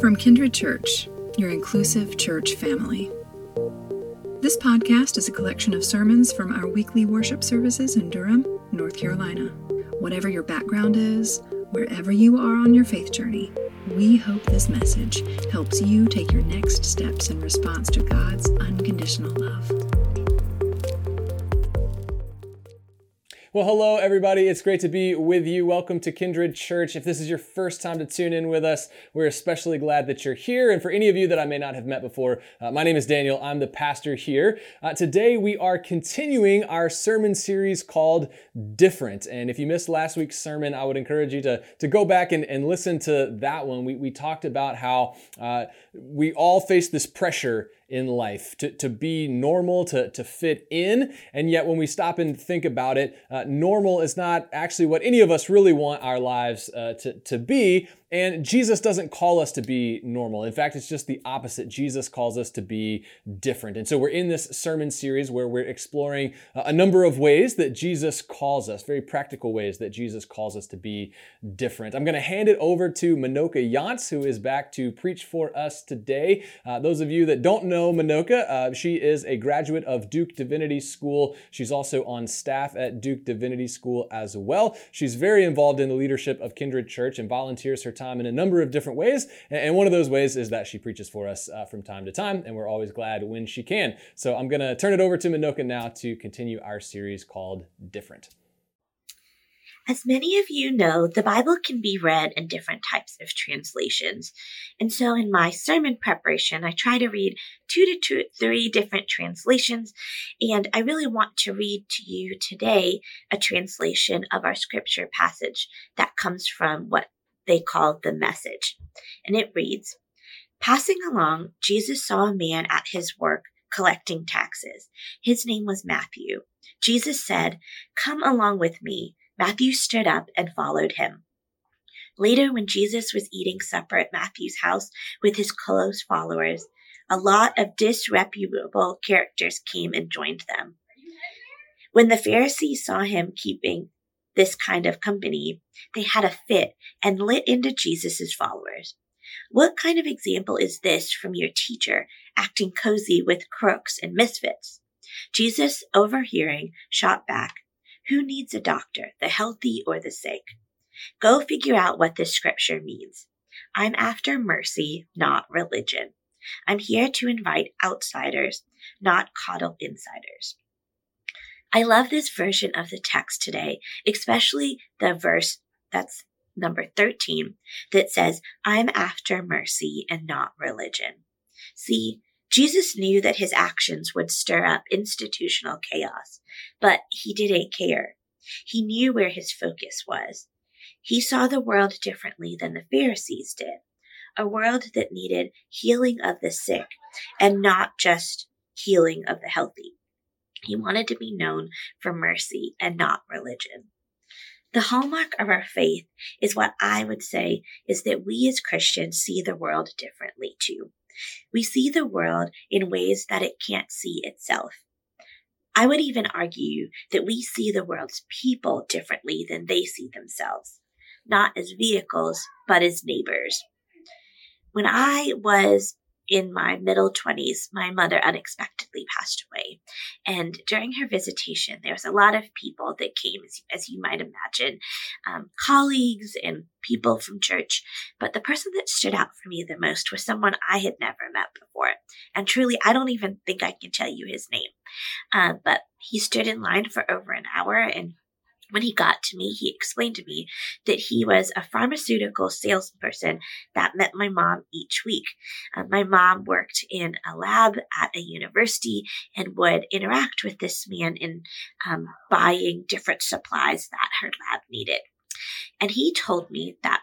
From Kindred Church, your inclusive church family. This podcast is a collection of sermons from our weekly worship services in Durham, North Carolina. Whatever your background is, wherever you are on your faith journey, we hope this message helps you take your next steps in response to God's unconditional love. Well, hello, everybody. It's great to be with you. Welcome to Kindred Church. If this is your first time to tune in with us, we're especially glad that you're here. And for any of you that I may not have met before, uh, my name is Daniel. I'm the pastor here. Uh, today, we are continuing our sermon series called Different. And if you missed last week's sermon, I would encourage you to, to go back and, and listen to that one. We, we talked about how uh, we all face this pressure in life, to, to be normal, to, to fit in. And yet, when we stop and think about it, uh, normal is not actually what any of us really want our lives uh, to, to be. And Jesus doesn't call us to be normal. In fact, it's just the opposite. Jesus calls us to be different. And so we're in this sermon series where we're exploring a number of ways that Jesus calls us, very practical ways that Jesus calls us to be different. I'm going to hand it over to Manoka Yance, who is back to preach for us today. Uh, those of you that don't know Manoka, uh, she is a graduate of Duke Divinity School. She's also on staff at Duke Divinity School as well. She's very involved in the leadership of Kindred Church and volunteers her time time in a number of different ways. And one of those ways is that she preaches for us uh, from time to time, and we're always glad when she can. So I'm going to turn it over to Manoka now to continue our series called Different. As many of you know, the Bible can be read in different types of translations. And so in my sermon preparation, I try to read two to two, three different translations. And I really want to read to you today a translation of our scripture passage that comes from what they called the message. And it reads Passing along, Jesus saw a man at his work collecting taxes. His name was Matthew. Jesus said, Come along with me. Matthew stood up and followed him. Later, when Jesus was eating supper at Matthew's house with his close followers, a lot of disreputable characters came and joined them. When the Pharisees saw him keeping this kind of company, they had a fit and lit into Jesus' followers. What kind of example is this from your teacher acting cozy with crooks and misfits? Jesus, overhearing, shot back, Who needs a doctor, the healthy or the sick? Go figure out what this scripture means. I'm after mercy, not religion. I'm here to invite outsiders, not coddle insiders. I love this version of the text today, especially the verse that's number 13 that says, I'm after mercy and not religion. See, Jesus knew that his actions would stir up institutional chaos, but he didn't care. He knew where his focus was. He saw the world differently than the Pharisees did, a world that needed healing of the sick and not just healing of the healthy. He wanted to be known for mercy and not religion. The hallmark of our faith is what I would say is that we as Christians see the world differently too. We see the world in ways that it can't see itself. I would even argue that we see the world's people differently than they see themselves, not as vehicles, but as neighbors. When I was in my middle 20s, my mother unexpectedly passed away. And during her visitation, there was a lot of people that came, as, as you might imagine, um, colleagues and people from church. But the person that stood out for me the most was someone I had never met before. And truly, I don't even think I can tell you his name. Uh, but he stood in line for over an hour and when he got to me, he explained to me that he was a pharmaceutical salesperson that met my mom each week. Uh, my mom worked in a lab at a university and would interact with this man in um, buying different supplies that her lab needed. And he told me that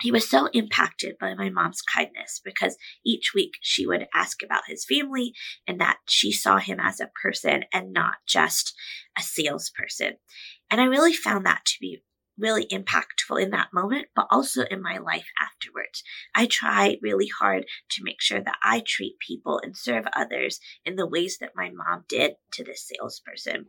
he was so impacted by my mom's kindness because each week she would ask about his family and that she saw him as a person and not just a salesperson. And I really found that to be really impactful in that moment, but also in my life afterwards. I try really hard to make sure that I treat people and serve others in the ways that my mom did to this salesperson.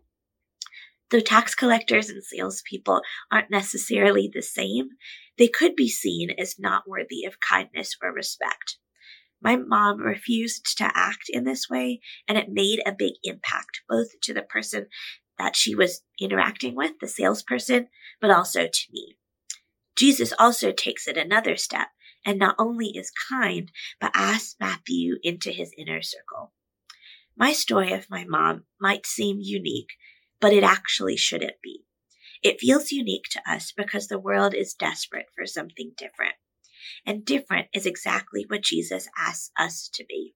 Though tax collectors and salespeople aren't necessarily the same, they could be seen as not worthy of kindness or respect. My mom refused to act in this way, and it made a big impact both to the person that she was interacting with, the salesperson, but also to me. Jesus also takes it another step and not only is kind, but asks Matthew into his inner circle. My story of my mom might seem unique, but it actually shouldn't be. It feels unique to us because the world is desperate for something different. And different is exactly what Jesus asks us to be.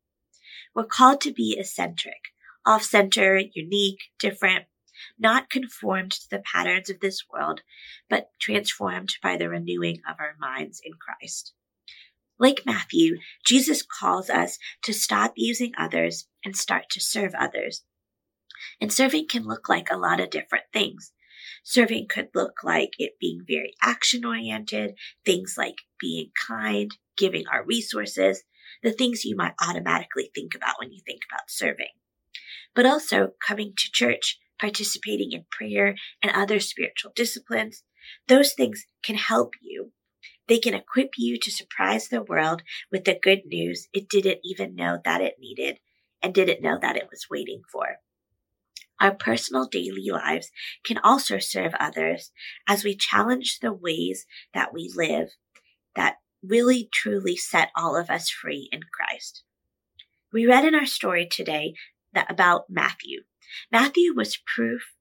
We're called to be eccentric, off center, unique, different, not conformed to the patterns of this world, but transformed by the renewing of our minds in Christ. Like Matthew, Jesus calls us to stop using others and start to serve others. And serving can look like a lot of different things. Serving could look like it being very action oriented, things like being kind, giving our resources, the things you might automatically think about when you think about serving. But also coming to church, participating in prayer and other spiritual disciplines. Those things can help you. They can equip you to surprise the world with the good news it didn't even know that it needed and didn't know that it was waiting for. Our personal daily lives can also serve others as we challenge the ways that we live that really truly set all of us free in Christ. We read in our story today that about Matthew. Matthew was proof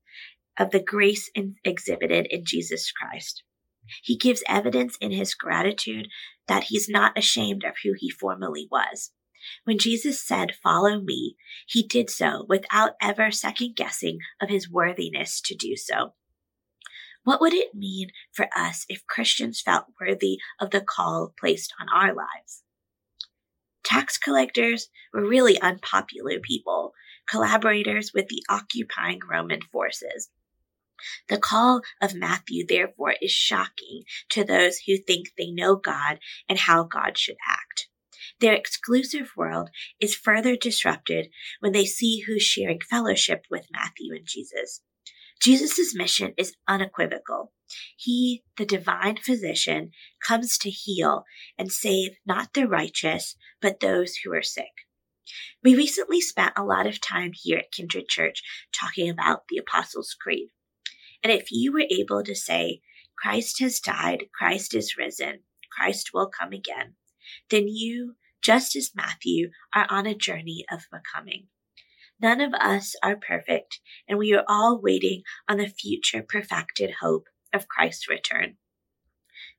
of the grace in, exhibited in Jesus Christ. He gives evidence in his gratitude that he's not ashamed of who he formerly was. When Jesus said, Follow me, he did so without ever second guessing of his worthiness to do so. What would it mean for us if Christians felt worthy of the call placed on our lives? Tax collectors were really unpopular people, collaborators with the occupying Roman forces. The call of Matthew, therefore, is shocking to those who think they know God and how God should act. Their exclusive world is further disrupted when they see who's sharing fellowship with Matthew and Jesus. Jesus' mission is unequivocal. He, the divine physician, comes to heal and save not the righteous, but those who are sick. We recently spent a lot of time here at Kindred Church talking about the Apostles' Creed. And if you were able to say, Christ has died, Christ is risen, Christ will come again, then you, just as Matthew, are on a journey of becoming. None of us are perfect, and we are all waiting on the future perfected hope of Christ's return.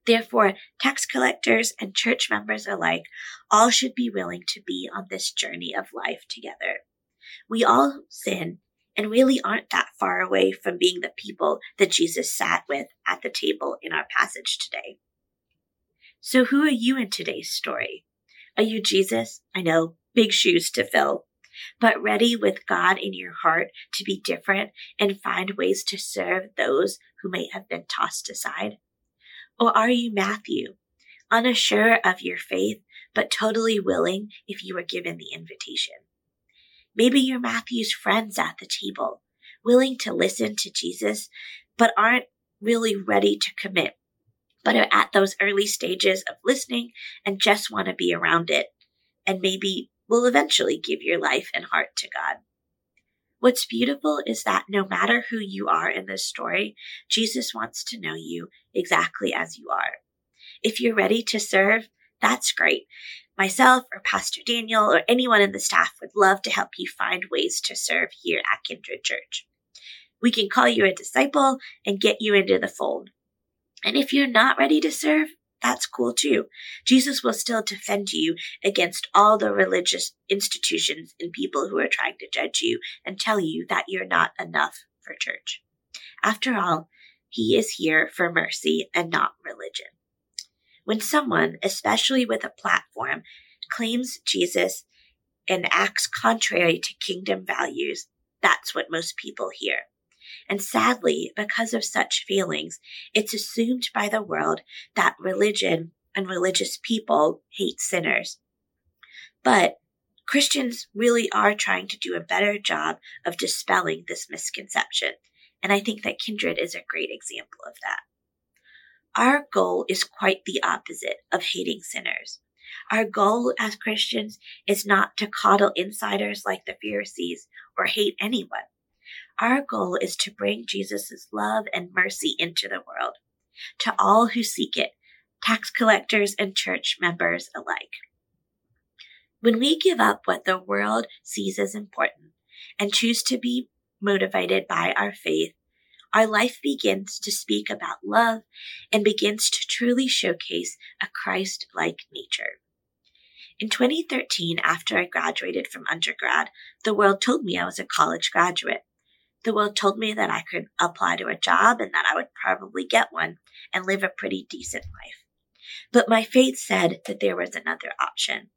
Therefore, tax collectors and church members alike all should be willing to be on this journey of life together. We all sin and really aren't that far away from being the people that Jesus sat with at the table in our passage today. So, who are you in today's story? Are you Jesus? I know, big shoes to fill, but ready with God in your heart to be different and find ways to serve those who may have been tossed aside? Or are you Matthew, unsure of your faith, but totally willing if you were given the invitation? Maybe you're Matthew's friends at the table, willing to listen to Jesus, but aren't really ready to commit but are at those early stages of listening and just want to be around it and maybe will eventually give your life and heart to God. What's beautiful is that no matter who you are in this story, Jesus wants to know you exactly as you are. If you're ready to serve, that's great. Myself or Pastor Daniel or anyone in the staff would love to help you find ways to serve here at Kindred Church. We can call you a disciple and get you into the fold. And if you're not ready to serve, that's cool too. Jesus will still defend you against all the religious institutions and people who are trying to judge you and tell you that you're not enough for church. After all, he is here for mercy and not religion. When someone, especially with a platform, claims Jesus and acts contrary to kingdom values, that's what most people hear. And sadly, because of such feelings, it's assumed by the world that religion and religious people hate sinners. But Christians really are trying to do a better job of dispelling this misconception. And I think that Kindred is a great example of that. Our goal is quite the opposite of hating sinners. Our goal as Christians is not to coddle insiders like the Pharisees or hate anyone. Our goal is to bring Jesus' love and mercy into the world to all who seek it, tax collectors and church members alike. When we give up what the world sees as important and choose to be motivated by our faith, our life begins to speak about love and begins to truly showcase a Christ like nature. In 2013, after I graduated from undergrad, the world told me I was a college graduate. The world told me that I could apply to a job and that I would probably get one and live a pretty decent life. But my faith said that there was another option.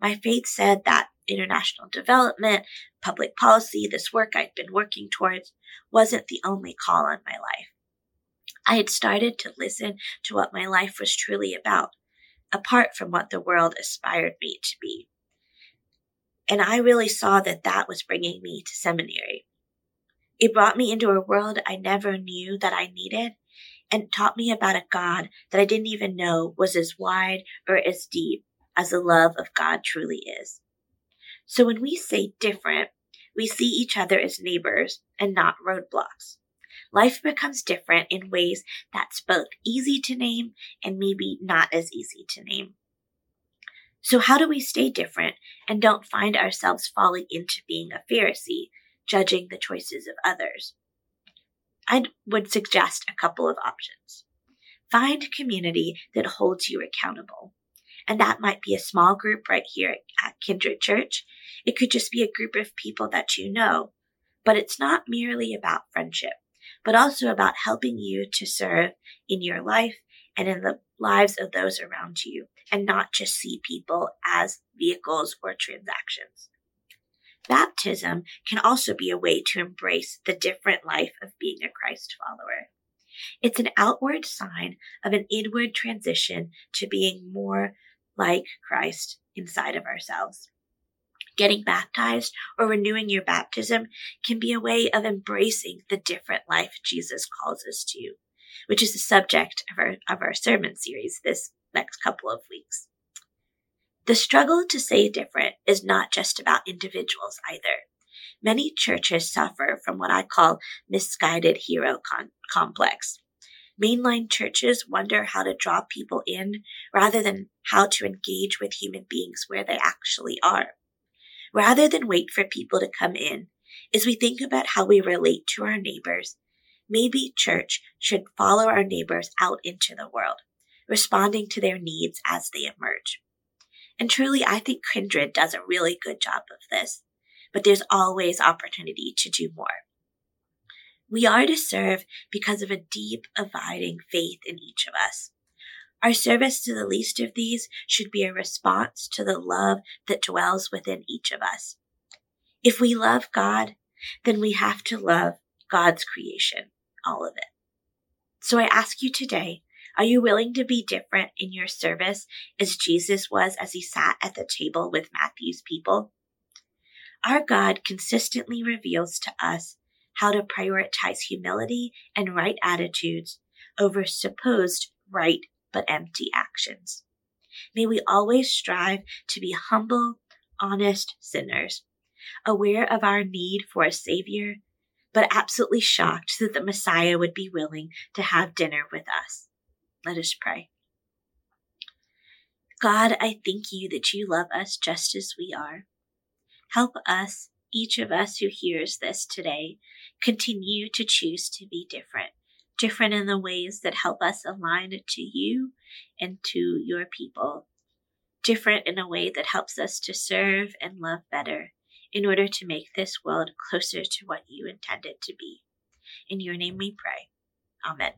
My faith said that international development, public policy, this work I'd been working towards, wasn't the only call on my life. I had started to listen to what my life was truly about, apart from what the world aspired me to be. And I really saw that that was bringing me to seminary. It brought me into a world I never knew that I needed and taught me about a God that I didn't even know was as wide or as deep as the love of God truly is. So when we say different, we see each other as neighbors and not roadblocks. Life becomes different in ways that's both easy to name and maybe not as easy to name. So how do we stay different and don't find ourselves falling into being a Pharisee judging the choices of others. I would suggest a couple of options. Find community that holds you accountable. And that might be a small group right here at Kindred Church. It could just be a group of people that you know. But it's not merely about friendship, but also about helping you to serve in your life and in the lives of those around you and not just see people as vehicles or transactions. Baptism can also be a way to embrace the different life of being a Christ follower. It's an outward sign of an inward transition to being more like Christ inside of ourselves. Getting baptized or renewing your baptism can be a way of embracing the different life Jesus calls us to, which is the subject of our, of our sermon series this next couple of weeks. The struggle to say different is not just about individuals either. Many churches suffer from what I call misguided hero con- complex. Mainline churches wonder how to draw people in rather than how to engage with human beings where they actually are. Rather than wait for people to come in, as we think about how we relate to our neighbors, maybe church should follow our neighbors out into the world, responding to their needs as they emerge. And truly, I think Kindred does a really good job of this, but there's always opportunity to do more. We are to serve because of a deep, abiding faith in each of us. Our service to the least of these should be a response to the love that dwells within each of us. If we love God, then we have to love God's creation, all of it. So I ask you today, are you willing to be different in your service as Jesus was as he sat at the table with Matthew's people? Our God consistently reveals to us how to prioritize humility and right attitudes over supposed right but empty actions. May we always strive to be humble, honest sinners, aware of our need for a Savior, but absolutely shocked that the Messiah would be willing to have dinner with us. Let us pray. God, I thank you that you love us just as we are. Help us, each of us who hears this today, continue to choose to be different, different in the ways that help us align to you and to your people, different in a way that helps us to serve and love better in order to make this world closer to what you intended to be. In your name we pray. Amen.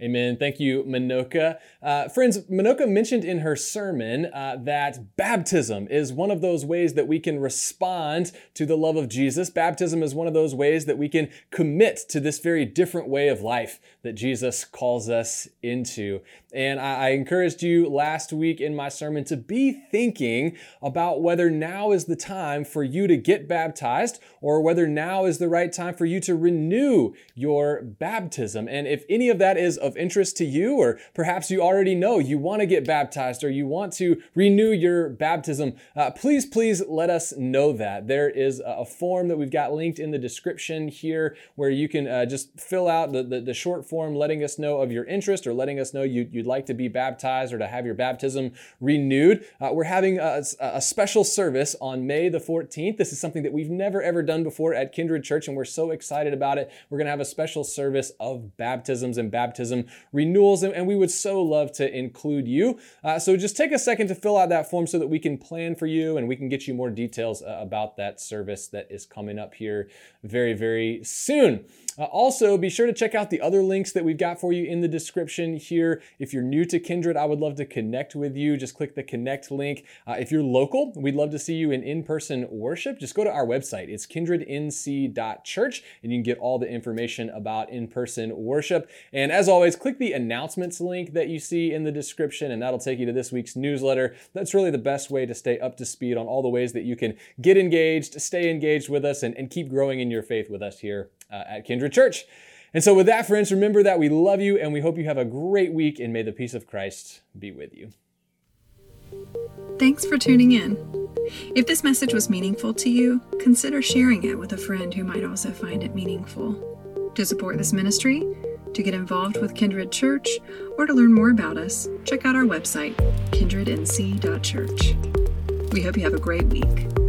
Amen. Thank you, Manoka. Uh, friends, Manoka mentioned in her sermon uh, that baptism is one of those ways that we can respond to the love of Jesus. Baptism is one of those ways that we can commit to this very different way of life that Jesus calls us into. And I, I encouraged you last week in my sermon to be thinking about whether now is the time for you to get baptized or whether now is the right time for you to renew your baptism. And if any of that is of interest to you, or perhaps you already know you want to get baptized or you want to renew your baptism, uh, please, please let us know that. There is a form that we've got linked in the description here where you can uh, just fill out the, the, the, short form letting us know of your interest or letting us know you, would like to be baptized or to have your baptism renewed. Uh, we're having a, a special service on May the 14th. This is something that we've never ever done before at Kindred Church, and we're so excited about it. We're going to have a special service of baptisms and baptism renewals, and we would so love to include you. Uh, so just take a second to fill out that form so that we can plan for you and we can get you more details uh, about that service that is coming up here very, very soon. Uh, also, be sure to check out the other links that we've got for you in the description here. If you're new to Kindred, I would love to connect with you. Just click the connect link. Uh, if you're local, we'd love to see you in in person worship. Just go to our website. It's kindrednc.church, and you can get all the information about in person worship. And as always, click the announcements link that you see in the description, and that'll take you to this week's newsletter. That's really the best way to stay up to speed on all the ways that you can get engaged, stay engaged with us, and, and keep growing in your faith with us here uh, at Kindred Church. And so, with that, friends, remember that we love you and we hope you have a great week, and may the peace of Christ be with you. Thanks for tuning in. If this message was meaningful to you, consider sharing it with a friend who might also find it meaningful. To support this ministry, to get involved with Kindred Church, or to learn more about us, check out our website, kindrednc.church. We hope you have a great week.